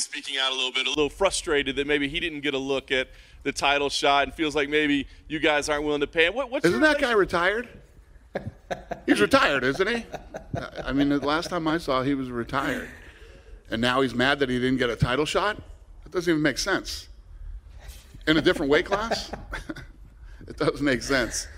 been speaking out a little bit, a little frustrated that maybe he didn't get a look at the title shot and feels like maybe you guys aren't willing to pay him. What, what's Isn't that guy retired? He's retired, isn't he? I mean, the last time I saw, he was retired, and now he's mad that he didn't get a title shot. That doesn't even make sense. In a different weight class, it doesn't make sense.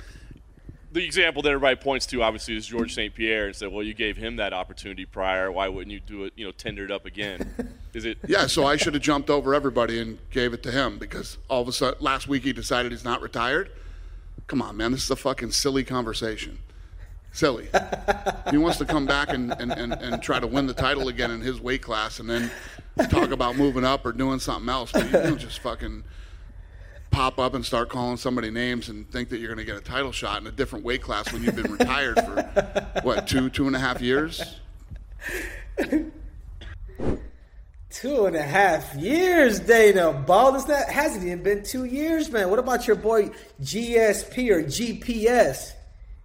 The example that everybody points to obviously is George St. Pierre and said, "Well, you gave him that opportunity prior. Why wouldn't you do it? You know, tender it up again." Is it? Yeah, so I should have jumped over everybody and gave it to him because all of a sudden last week he decided he's not retired. Come on, man, this is a fucking silly conversation. Silly. he wants to come back and, and, and, and try to win the title again in his weight class and then talk about moving up or doing something else. But you don't just fucking pop up and start calling somebody names and think that you're going to get a title shot in a different weight class when you've been retired for, what, two, two and a half years? Two and a half years, Dana. Ball is that hasn't even been two years, man. What about your boy GSP or GPS?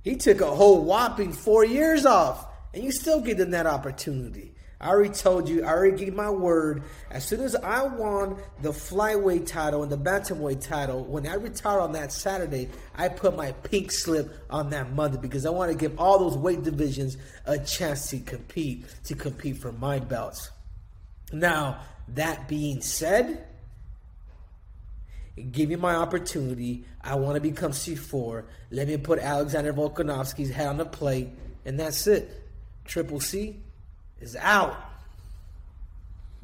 He took a whole whopping four years off, and you still give him that opportunity. I already told you, I already gave my word. As soon as I won the flyweight title and the bantamweight title, when I retire on that Saturday, I put my pink slip on that Monday because I want to give all those weight divisions a chance to compete, to compete for my belts. Now, that being said, give me my opportunity. I want to become C4. Let me put Alexander Volkanovski's head on the plate, and that's it. Triple C is out.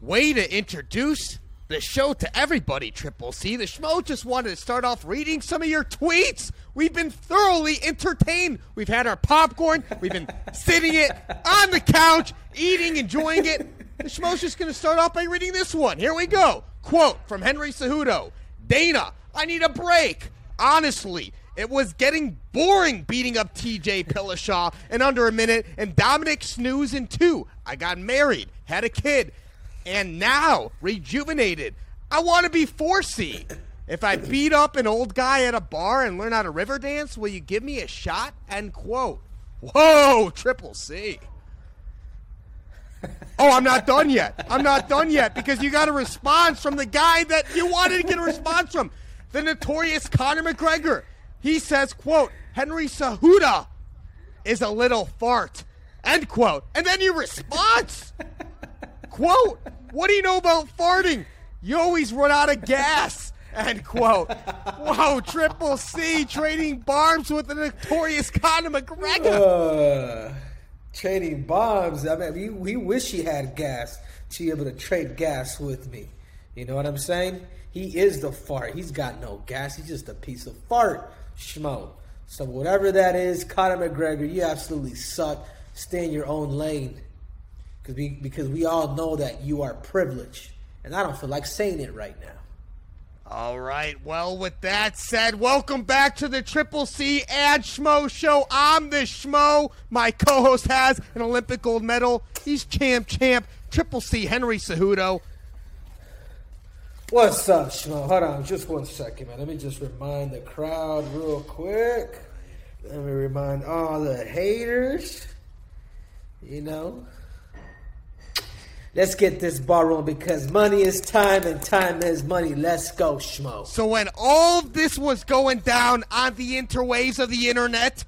Way to introduce the show to everybody, Triple C. The Schmo just wanted to start off reading some of your tweets. We've been thoroughly entertained. We've had our popcorn. We've been sitting it on the couch, eating, enjoying it. The Schmo's just going to start off by reading this one. Here we go. Quote from Henry Cejudo. Dana, I need a break. Honestly, it was getting boring beating up TJ Dillashaw in under a minute and Dominic Snooze in two. I got married, had a kid, and now rejuvenated. I want to be 4C. If I beat up an old guy at a bar and learn how to river dance, will you give me a shot? End quote. Whoa, Triple C. Oh, I'm not done yet. I'm not done yet because you got a response from the guy that you wanted to get a response from, the notorious Conor McGregor. He says, "quote Henry Cejudo is a little fart." End quote. And then your response, quote What do you know about farting? You always run out of gas. End quote. Whoa, Triple C trading barbs with the notorious Conor McGregor. Uh, trading bombs. I mean, we, we wish he had gas to be able to trade gas with me. You know what I'm saying? He is the fart. He's got no gas. He's just a piece of fart, schmo. So whatever that is, Conor McGregor, you absolutely suck. Stay in your own lane, because we because we all know that you are privileged, and I don't feel like saying it right now. All right. Well, with that said, welcome back to the Triple C and Schmo Show. I'm the Schmo. My co-host has an Olympic gold medal. He's champ, champ. Triple C Henry Cejudo. What's up, Schmo? Hold on, just one second, man. Let me just remind the crowd real quick. Let me remind all the haters. You know, let's get this ball rolling because money is time and time is money. Let's go, Schmo. So when all this was going down on the interwaves of the internet,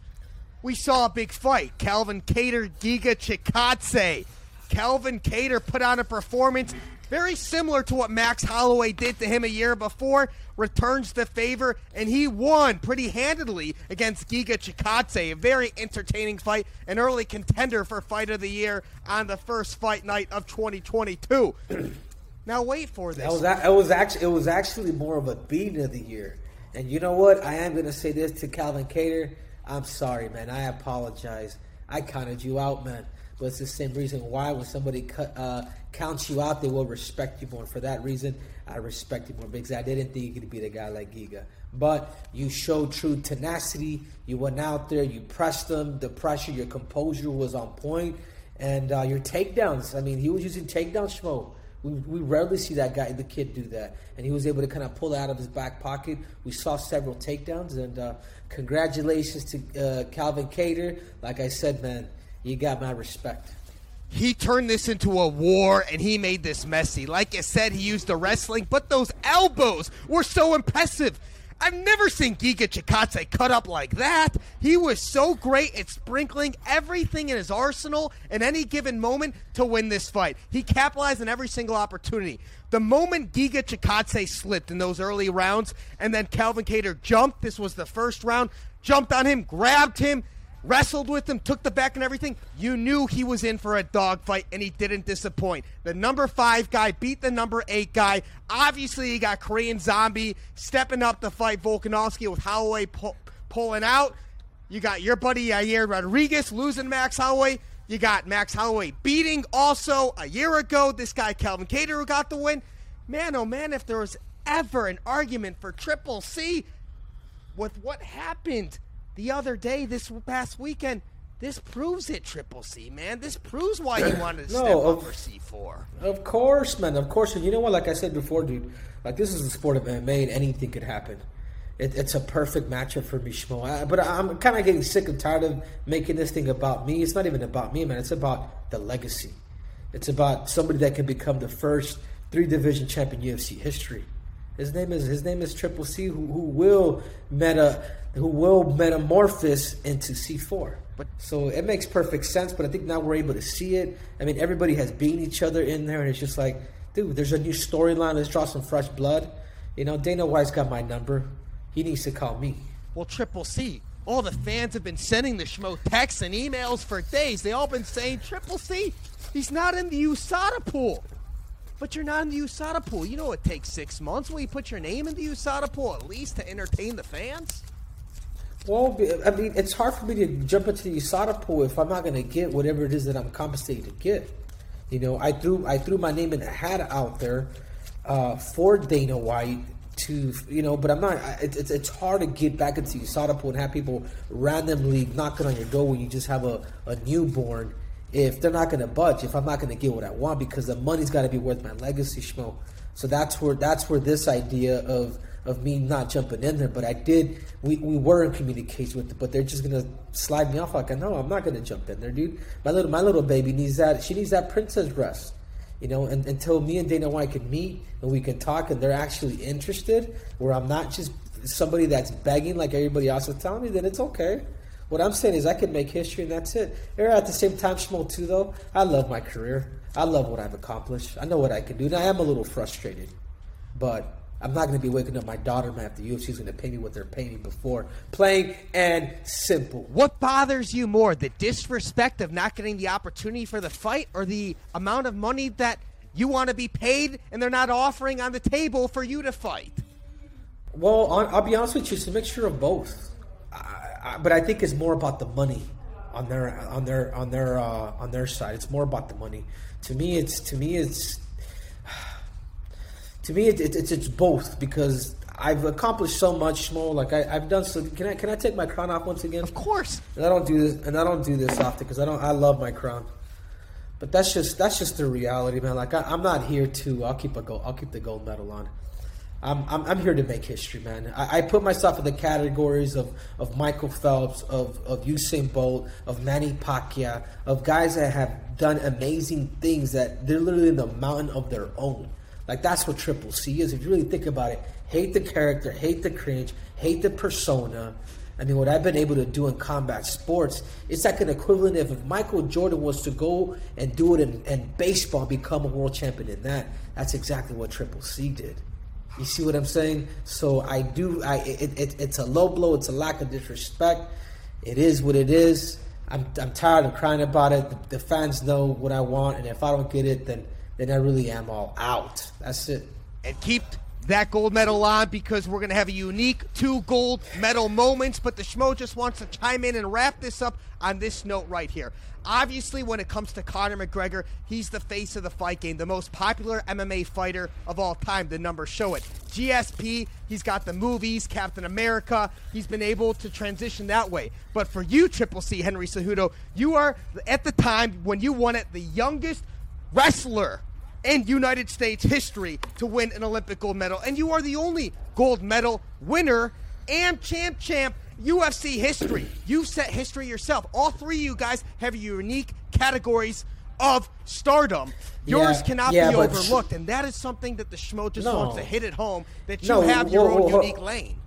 we saw a big fight. Calvin Kattar, Giga Chikadze. Calvin Kattar put on a performance very similar to what Max Holloway did to him a year before, returns the favor, and he won pretty handedly against Giga Chikadze. A very entertaining fight, an early contender for Fight of the Year on the first fight night of 2022. now wait for this. That was it was actually it was actually more of a beating of the year. And you know what? I am going to say this to Calvin Kattar. I'm sorry, man. I apologize. I counted you out, man. But it's the same reason why when somebody cut, uh, counts you out, they will respect you more. And for that reason, I respect you more because I didn't think you could beat a guy like Giga. But you showed true tenacity. You went out there, you pressed them. The pressure, your composure was on point, and uh, your takedowns. I mean, he was using takedown schmo. We, we rarely see that guy, the kid, do that, and he was able to kind of pull out of his back pocket. We saw several takedowns, and uh, congratulations to uh, Calvin Kattar. Like I said, man, you got my respect. He turned this into a war and he made this messy. Like I said, he used the wrestling, but those elbows were so impressive. I've never seen Giga Chikadze cut up like that. He was so great at sprinkling everything in his arsenal in any given moment to win this fight. He capitalized on every single opportunity. The moment Giga Chikadze slipped in those early rounds, and then Calvin Kattar jumped, this was the first round, jumped on him, grabbed him, wrestled with him, took the back and everything, you knew he was in for a dogfight, and he didn't disappoint. The number five guy beat the number eight guy. Obviously, he got Korean Zombie stepping up to fight Volkanovski with Holloway pu- pulling out. You got your buddy Yair Rodriguez losing Max Holloway. You got Max Holloway beating also a year ago this guy Calvin Kattar who got the win. Man, oh man, if there was ever an argument for Triple C with what happened the other day, this past weekend, this proves it, Triple C, man. This proves why you wanted to No, step of- for C4. Of course, man. Of course. And you know what? Like I said before, dude, like this is the sport of MMA and anything could happen. It, it's a perfect matchup for me, Schmo. I, but I'm kind of getting sick and tired of making this thing about me. It's not even about me, man. It's about the legacy. It's about somebody that can become the first three division champion in UFC history. His name is his name is Triple C, who, who will meta who will metamorphose into C4. So it makes perfect sense. But I think now we're able to see it. I mean, everybody has beaten each other in there, and it's just like, dude, there's a new storyline. Let's draw some fresh blood. You know, Dana White's got my number. He needs to call me. Well, Triple C, all the fans have been sending the Schmo texts and emails for days. They all been saying, Triple C, he's not in the USADA pool. But you're not in the USADA pool. You know it takes six months when you put your name in the USADA pool at least to entertain the fans. Well, I mean, it's hard for me to jump into the USADA pool if I'm not going to get whatever it is that I'm compensated to get. You know, I threw I threw my name in a hat out there uh, for Dana White to you know, but I'm not. It's it's, hard to get back into USADA pool and have people randomly knocking on your door when you just have a, a newborn. If they're not going to budge, if I'm not going to get what I want, because the money's got to be worth my legacy, schmo. So that's where that's where this idea of of me not jumping in there. But I did. We, we were in communication with it, but they're just gonna slide me off like know I'm not gonna jump in there, dude. My little my little baby needs that. She needs that princess rest. You know, and until me and Dana White can meet and we can talk, and they're actually interested, where I'm not just somebody that's begging like everybody else is telling me, then it's okay. What I'm saying is I can make history and that's it. Or at the same time, Schmo too though, I love my career. I love what I've accomplished. I know what I can do. And I am a little frustrated. But I'm not going to be waking up my daughter, man, if the UFC's going to pay me what they're paying me before. Plain and simple. What bothers you more, the disrespect of not getting the opportunity for the fight or the amount of money that you want to be paid and they're not offering on the table for you to fight? Well, I'll be honest with you, it's a mixture of both. I, but I think it's more about the money on their on their on their uh, on their side. It's more about the money. To me, it's to me it's to me it, it, it's it's both because I've accomplished so much more. Like I, I've done so. Can I can I take my crown off once again? Of course. And I don't do this, and I don't do this often because I don't. I love my crown, but that's just that's just the reality, man. Like I, I'm not here to. I'll keep a gold. I'll keep the gold medal on. I'm, I'm, I'm here to make history, man. I, I put myself in the categories of, of Michael Phelps, of, of Usain Bolt, of Manny Pacquiao, of guys that have done amazing things that they're literally in the mountain of their own. Like that's what Triple C is. If you really think about it, hate the character, hate the cringe, hate the persona. I mean, what I've been able to do in combat sports, it's like an equivalent of if Michael Jordan was to go and do it in, in baseball, become a world champion in that. That's exactly what Triple C did. You see what I'm saying? So I do. I it, it, it's a low blow. It's a lack of disrespect. It is what it is. I'm I'm tired of crying about it. The, the fans know what I want, and if I don't get it, then then I really am all out. That's it. and keep that gold medal on because we're going to have a unique two gold medal moments. But the Schmo just wants to chime in and wrap this up on this note right here. Obviously, when it comes to Conor McGregor, he's the face of the fight game, the most popular MMA fighter of all time. The numbers show it. GSP, he's got the movies, Captain America. He's been able to transition that way. But for you, Triple C, Henry Cejudo, you are, at the time when you won it, the youngest wrestler in United States history to win an Olympic gold medal. And you are the only gold medal winner and champ champ UFC history. You've set history yourself. All three of you guys have unique categories of stardom. Yours Yeah, cannot yeah, be overlooked, and that is something that the schmo just No. wants to hit it home that you No, have your own unique lane.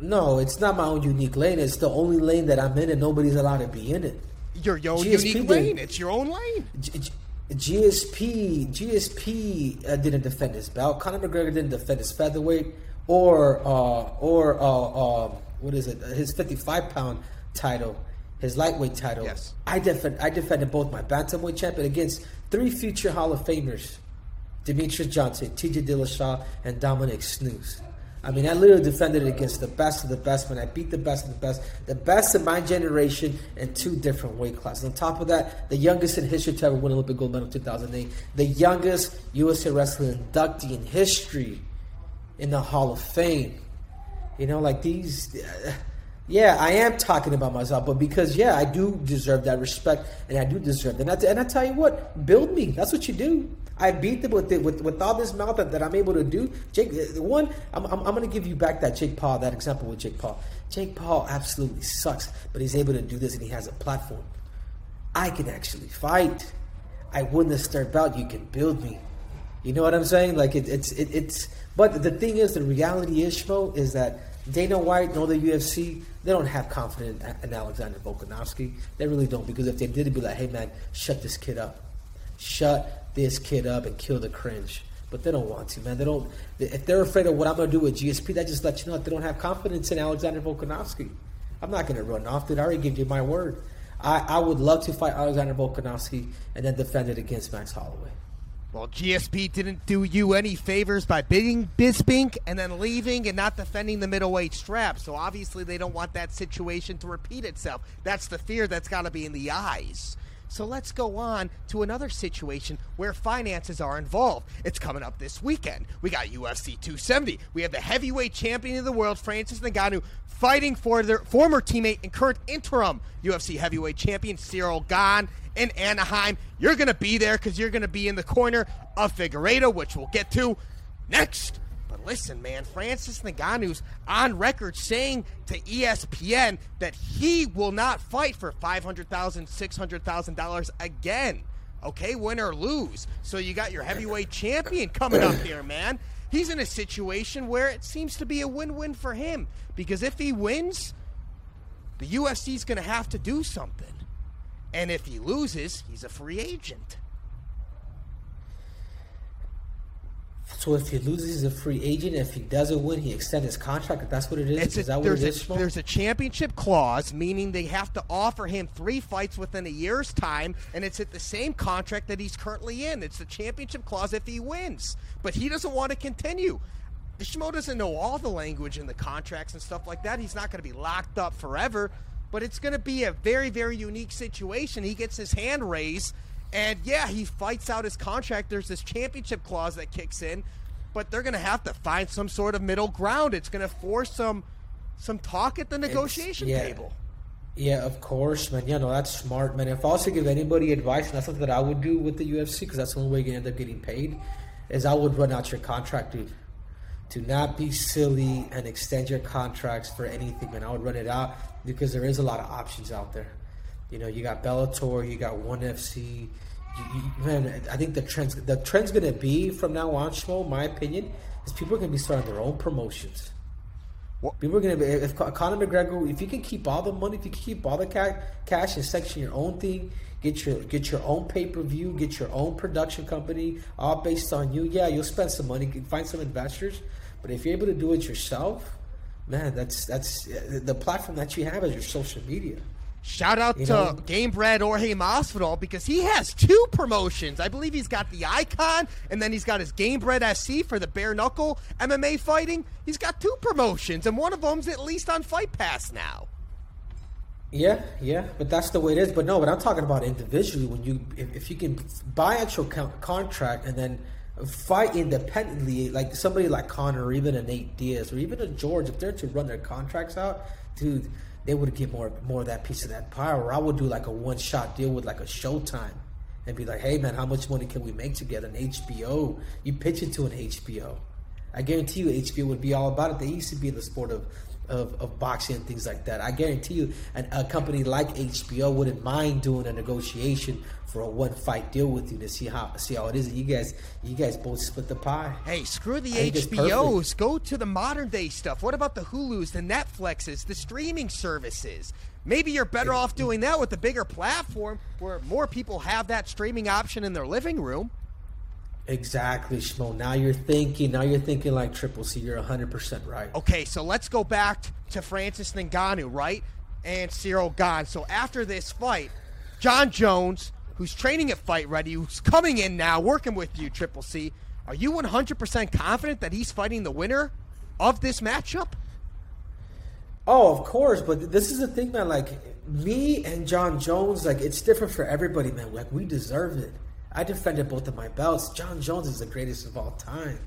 No, it's not my own unique lane. It's the only lane that I'm in, and nobody's allowed to be in it. Your, your own GSP unique lane. It's your own lane. G- G- GSP GSP uh, didn't defend his belt. Conor McGregor didn't defend his featherweight or uh, or uh, uh, what is it? His 55 pound title, his lightweight title. Yes. I defend I defended both my bantamweight champion against three future Hall of Famers: Demetrious Johnson, T.J. Dillashaw, and Dominic Snooze. I mean, I literally defended it against the best of the best when I beat the best of the best, the best of my generation in two different weight classes. On top of that, the youngest in history to ever win Olympic gold medal in 2008, the youngest USA wrestling inductee in history in the Hall of Fame. You know, like these. uh, yeah, I am talking about myself, but because yeah, I do deserve that respect, and I do deserve that. And I, and I tell you what, build me. That's what you do. I beat them with it with with all this mouth that, that I'm able to do. Jake, one, I'm, I'm, I'm going to give you back that Jake Paul, that example with Jake Paul. Jake Paul absolutely sucks, but he's able to do this, and he has a platform. I can actually fight. I win this third bout. You can build me. You know what I'm saying? Like it, it's it, it's. But the thing is, the reality is, Schmo, is that Dana White nor the UFC they don't have confidence in, in Alexander Volkanovski. They really don't because if they did, it'd be like, hey man, shut this kid up, shut this kid up and kill the cringe. But they don't want to, man. They don't. If they're afraid of what I'm going to do with GSP, that just lets you know that they don't have confidence in Alexander Volkanovski. I'm not going to run off, dude. I already gave you my word. I, I would love to fight Alexander Volkanovski and then defend it against Max Holloway. Well, GSP didn't do you any favors by bidding Bisping and then leaving and not defending the middleweight strap. So obviously they don't want that situation to repeat itself. That's the fear that's got to be in the eyes. So let's go on to another situation where finances are involved. It's coming up this weekend. We got UFC 270. We have the heavyweight champion of the world, Francis Ngannou, fighting for their former teammate and current interim UFC heavyweight champion, Ciryl Gane, in Anaheim. You're going to be there because you're going to be in the corner of Figueiredo, which we'll get to next. But listen, man, Francis Ngannou's on record saying to ESPN that he will not fight for $500,000, $600,000 again. Okay, win or lose. So you got your heavyweight champion coming up here, man. He's in a situation where it seems to be a win win for him because if he wins, the UFC's going to have to do something. And if he loses, he's a free agent. So if he loses, he's a free agent. If he doesn't win, he extends his contract. If that's what it is, It's is a, that what there's, it is? a, there's a championship clause, meaning they have to offer him three fights within a year's time, and it's at the same contract that he's currently in. It's the championship clause if he wins, but he doesn't want to continue. The Schmo doesn't know all the language in the contracts and stuff like that. He's not going to be locked up forever, but it's going to be a very, very unique situation. He gets his hand raised, and yeah, he fights out his contract. There's this championship clause that kicks in, but they're going to have to find some sort of middle ground. It's going to force some some talk at the negotiation yeah. table. Yeah, of course, man. Yeah, no, that's smart, man. If I was to give anybody advice, and that's something that I would do with the UFC, because that's the only way you end up getting paid, is I would run out your contract, dude. Do not be silly and extend your contracts for anything, man. I would run it out because there is a lot of options out there. You know, you got Bellator, you got ONE FC. You, you, man, I think the trends the trend's gonna be from now on, Schmo, my opinion, is people are gonna be starting their own promotions. People are gonna be if Conor McGregor, if you can keep all the money, if you can keep all the ca- cash and section your own thing, get your get your own pay per view, get your own production company, all based on you. Yeah, you'll spend some money, find some investors, but if you're able to do it yourself, man, that's that's the platform that you have is your social media. Shout out You to know- Gamebred Jorge Masvidal because he has two promotions. I believe he's got the Icon, and then he's got his Gamebred SC for the bare knuckle MMA fighting. He's got two promotions, and one of them's at least on Fight Pass now. Yeah, yeah, but that's the way it is. But no, but I'm talking about individually. When you, if, if you can buy actual con- contract and then fight independently, like somebody like Conor, or even a Nate Diaz, or even a George, if they're to run their contracts out, dude, they would get more more of that piece of that pie. Or I would do like a one shot deal with like a Showtime, and be like, hey man, how much money can we make together? An HBO, you pitch it to an HBO. I guarantee you, HBO would be all about it. They used to be in the sport of of, of boxing and things like that. I guarantee you, an, a company like HBO wouldn't mind doing a negotiation for a one fight deal with you to see how see how it is. You guys, you guys both split the pie. Hey, screw the HBOs. Go to the modern day stuff. What about the Hulus, the Netflixes, the streaming services? Maybe you're better off doing that with a bigger platform where more people have that streaming option in their living room. Exactly, Schmo. Now you're thinking. Now you're thinking like Triple C. You're 100 percent right. Okay, so let's go back to Francis Ngannou, right? And Ciryl Gane. So after this fight, Jon Jones, who's training at Fight Ready, who's coming in now, working with you, Triple C, are you 100% confident that he's fighting the winner of this matchup? Oh, of course, but this is the thing, man. Like me and Jon Jones, like it's different for everybody, man. Like we deserve it. I defended both of my belts. Jon Jones is the greatest of all time.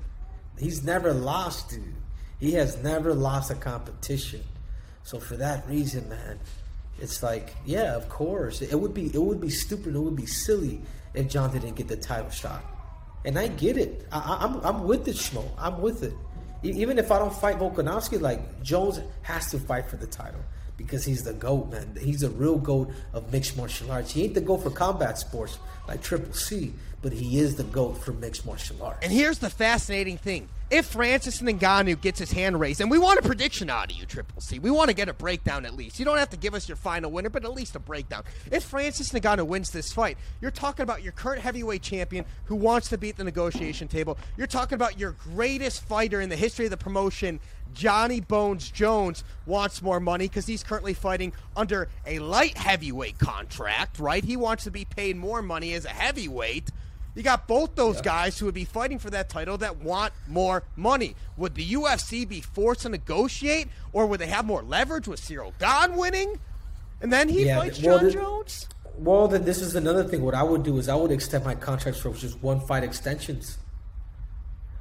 He's never lost, dude. He has never lost a competition. So for that reason, man, it's like, yeah, of course, it would be it would be stupid, it would be silly if John didn't get the title shot. And I get it. I, I- I'm I'm with it, Schmo. I'm with it. Even if I don't fight Volkanovski, like Jones has to fight for the title because he's the goat, man. He's the real goat of mixed martial arts. He ain't the goat for combat sports like Triple C, but he is the goat for mixed martial arts. And here's the fascinating thing. If Francis Ngannou gets his hand raised, and we want a prediction out of you, Triple C, we want to get a breakdown at least. You don't have to give us your final winner, but at least a breakdown. If Francis Ngannou wins this fight, you're talking about your current heavyweight champion who wants to beat the negotiation table. You're talking about your greatest fighter in the history of the promotion, Johnny Bones Jones, wants more money because he's currently fighting under a light heavyweight contract, right? He wants to be paid more money as a heavyweight. You got both those guys who would be fighting for that title that want more money. Would the UFC be forced to negotiate, or would they have more leverage with Ciryl Gane winning, and then he Yeah, fights well, Jon Jones? Well, then this is another thing. What I would do is I would extend my contracts for just one fight extensions.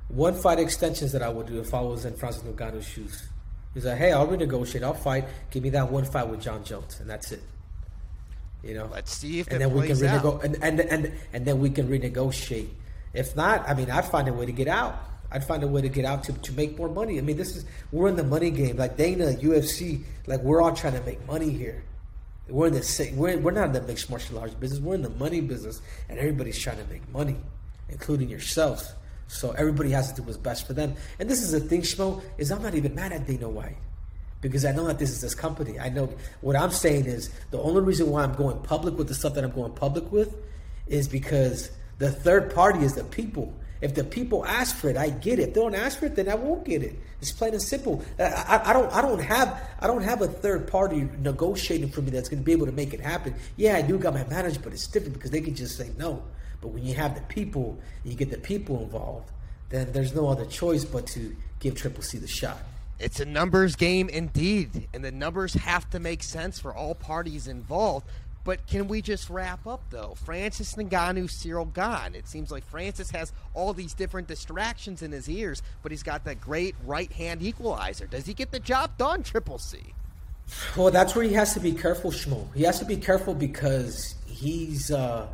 One fight extensions that I would do if I was in Francis Ngannou's shoes. He's like, hey, I'll renegotiate. I'll fight. Give me that one fight with Jon Jones, and that's it. You know. Let's see if and then we can plays out. renego- and, and and and then we can renegotiate. If not, I mean, I'd find a way to get out. I'd find a way to get out to, to make more money. I mean, this is we're in the money game. Like Dana, UFC, like we're all trying to make money here. We're in the we're we're not in the mixed martial arts business. We're in the money business, and everybody's trying to make money, including yourself. So everybody has to do what's best for them. And this is the thing, Schmo, is I'm not even mad at Dana White because I know that this is this company. I know what I'm saying is the only reason why I'm going public with the stuff that I'm going public with is because the third party is the people. If the people ask for it, I get it. If they don't ask for it, then I won't get it. It's plain and simple. I, I, I don't. I don't have. I don't have a third party negotiating for me that's going to be able to make it happen. Yeah, I do got my manager, but it's different because they can just say no. But when you have the people, you get the people involved, then there's no other choice but to give Triple C the shot. It's a numbers game indeed, and the numbers have to make sense for all parties involved. But can we just wrap up though? Francis Ngannou, Ciryl Gane. It seems like Francis has all these different distractions in his ears, but he's got that great right hand equalizer. Does he get the job done, Triple C? Well, that's where he has to be careful, Schmo. He has to be careful because he's. Uh,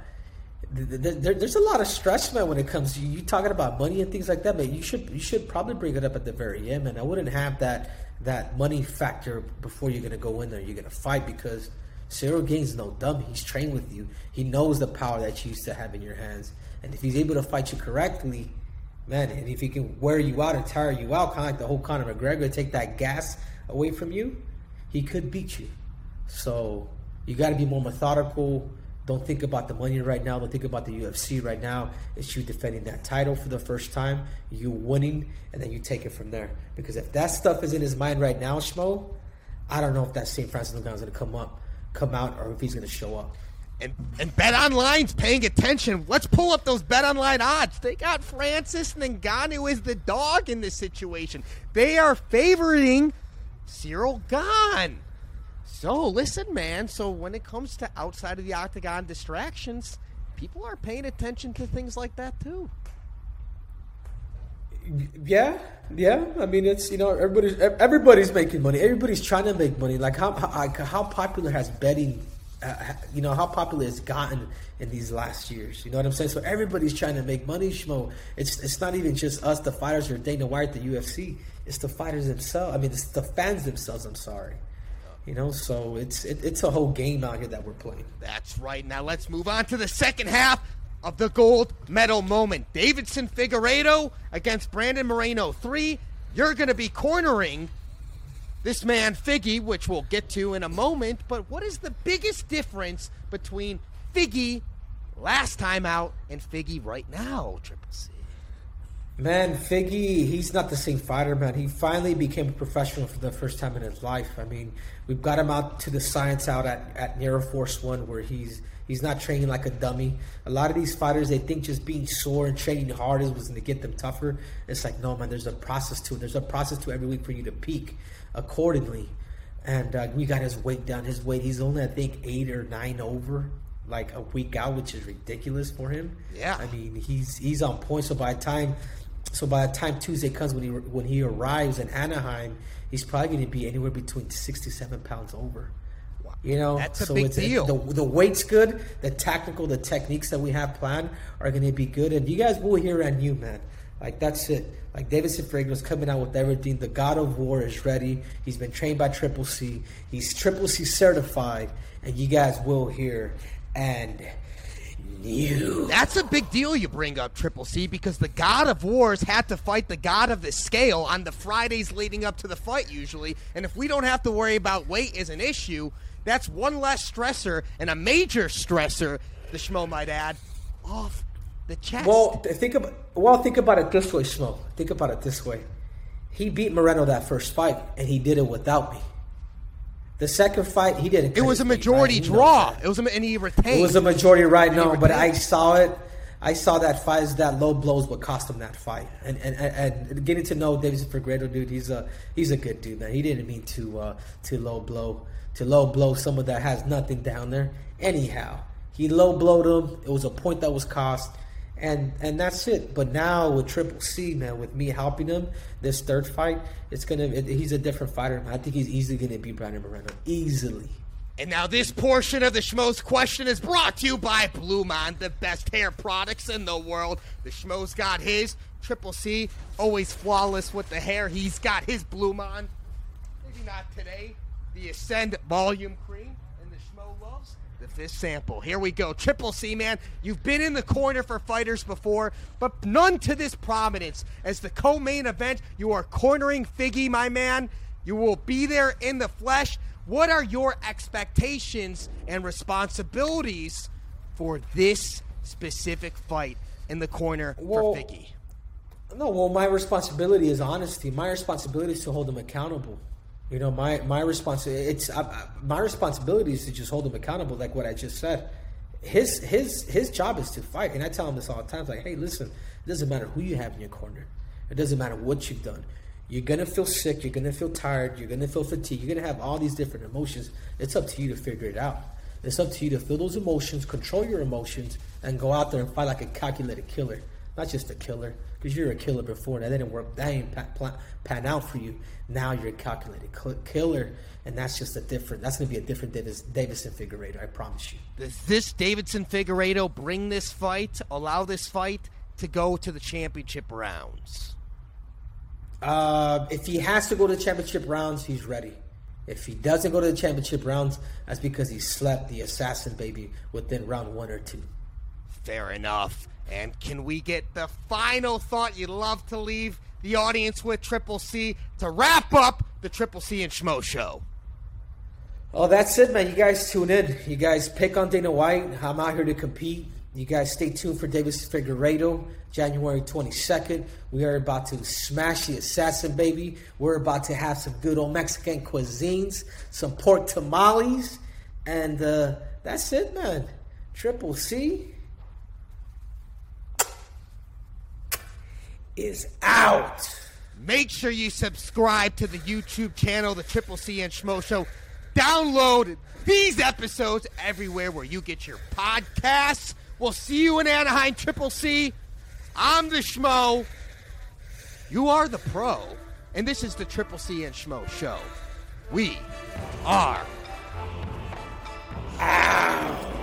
there's a lot of stress, man, when it comes to you, talking about money and things like that. Man, you should you should probably bring it up at the very end, man. I wouldn't have that that money factor before you're gonna go in there. You're gonna fight because Ciryl Gane's no dummy. He's trained with you. He knows the power that you used to have in your hands, and if he's able to fight you correctly, man, and if he can wear you out and tire you out, kind of like the whole Conor McGregor, take that gas away from you, he could beat you. So you got to be more methodical. Don't think about the money right now. Don't think about the UFC right now. It's you defending that title for the first time, you winning, and then you take it from there. Because if that stuff is in his mind right now, Schmo, I don't know if that same Francis Ngannou is going to come up, come out, or if he's going to show up. And and BetOnline's paying attention. Let's pull up those BetOnline odds. They got Francis Ngannou as the dog in this situation. They are favoring Ciryl Gane. So listen, man. So when it comes to outside of the octagon distractions, people are paying attention to things like that too. Yeah, yeah. I mean, it's you know everybody's everybody's making money. Everybody's trying to make money. Like how how, popular has betting uh, you know how popular it's gotten in these last years. You know what I'm saying? So everybody's trying to make money, Schmo. It's it's not even just us, the fighters, or Dana White, the UFC. It's the fighters themselves. I mean, it's the fans themselves. I'm sorry. You know, so it's it, it's a whole game out here that we're playing. That's right. Now let's move on to the second half of the gold medal moment. Deiveson Figueiredo against Brandon Moreno. Three. You're going to be cornering this man Figgy, which we'll get to in a moment. But what is the biggest difference between Figgy last time out and Figgy right now? Triple C. Man, Figgy, he's not the same fighter, man. He finally became a professional for the first time in his life. I mean, we've got him out to the science out at, at Nero Force One where he's he's not training like a dummy. A lot of these fighters they think just being sore and training hard is was gonna get them tougher. It's like no man, there's a process to it. There's a process to every week for you to peak accordingly. And uh, we got his weight down. His weight, he's only I think eight or nine over, like a week out, which is ridiculous for him. Yeah. I mean he's he's on point. So by the time, so by the time Tuesday comes when he when he arrives in Anaheim, he's probably going to be anywhere between six to seven pounds over. You know, That's a so big it's, deal. The, the weight's good. The tactical, the techniques that we have planned are going to be good, and you guys will hear on you, man. Like that's it. Like Deiveson Figueiredo's coming out with everything. The God of War is ready. He's been trained by Triple C. He's Triple C certified, and you guys will hear and new. That's a big deal you bring up, Triple C, because the God of Wars had to fight the God of the Scale on the Fridays leading up to the fight, usually. And if we don't have to worry about weight as an issue, that's one less stressor and a major stressor, the Schmo might add, off the chest. Well, think about well, think about it this way, Smo. Think about it this way. He beat Moreno that first fight, and he did it without me. The second fight, he didn't. it was a majority? Draw. It was a, and he retained. It was a majority right now, but I saw it. I saw that fight as that low blows would cost him that fight, and and, and, getting to know Deiveson Figueiredo, dude, he's a he's a good dude, man. He didn't mean to uh, to low blow to low blow someone that has nothing down there. Anyhow, he low blowed him. It was a point that was cost, and and that's it. But now with Triple C, man, with me helping him this third fight, it's gonna. It, he's a different fighter. I think he's easily gonna beat Brandon Moreno easily. And now this portion of the Schmoes question is brought to you by Blue the best hair products in the world. The Schmoes got his. Triple C, always flawless with the hair. He's got his Blue. Maybe not today. The Ascend Volume Cream. And the Schmo loves the fish sample. Here we go. Triple C, man. You've been in the corner for fighters before, but none to this prominence. As the co-main event, you are cornering Figgy, my man. You will be there in the flesh. What are your expectations and responsibilities for this specific fight in the corner Well, for Figgy? No, well, my responsibility is honesty. My responsibility is to hold them accountable. You know, my my responsibility it's my responsibility is to just hold him accountable, like what I just said. His his his job is to fight, and I tell him this all the time. Like, hey, listen, it doesn't matter who you have in your corner. It doesn't matter what you've done. You're gonna feel sick. You're gonna feel tired. You're gonna feel fatigued. You're gonna have all these different emotions. It's up to you to figure it out. It's up to you to feel those emotions, control your emotions, and go out there and fight like a calculated killer, not just a killer. Because you're a killer before and that didn't work. That ain't pa- plan, pan out for you. Now you're a calculated killer, and that's just a different. That's gonna be a different Davis, Davison Figueiredo. I promise you. Does this Deiveson Figueiredo bring this fight, allow this fight to go to the championship rounds? Uh, if he has to go to the championship rounds, he's ready. If he doesn't go to the championship rounds, that's because he slept the assassin baby within round one or two. Fair enough. And can we get the final thought you'd love to leave the audience with Triple C to wrap up the Triple C and Schmo show? Oh, that's it, man. You guys tune in. You guys pick on Dana White. I'm out here to compete. You guys stay tuned for Davis Figueiredo, January 22nd. We are about to smash the assassin, baby. We're about to have some good old Mexican cuisines, some pork tamales, and uh, that's it, man. Triple C is out. Make sure you subscribe to the YouTube channel, the Triple C and Schmo Show. Download these episodes everywhere where you get your podcasts. We'll see you in Anaheim, Triple C. I'm the Schmo. You are the pro. And this is the Triple C and Schmo Show. We are Ow.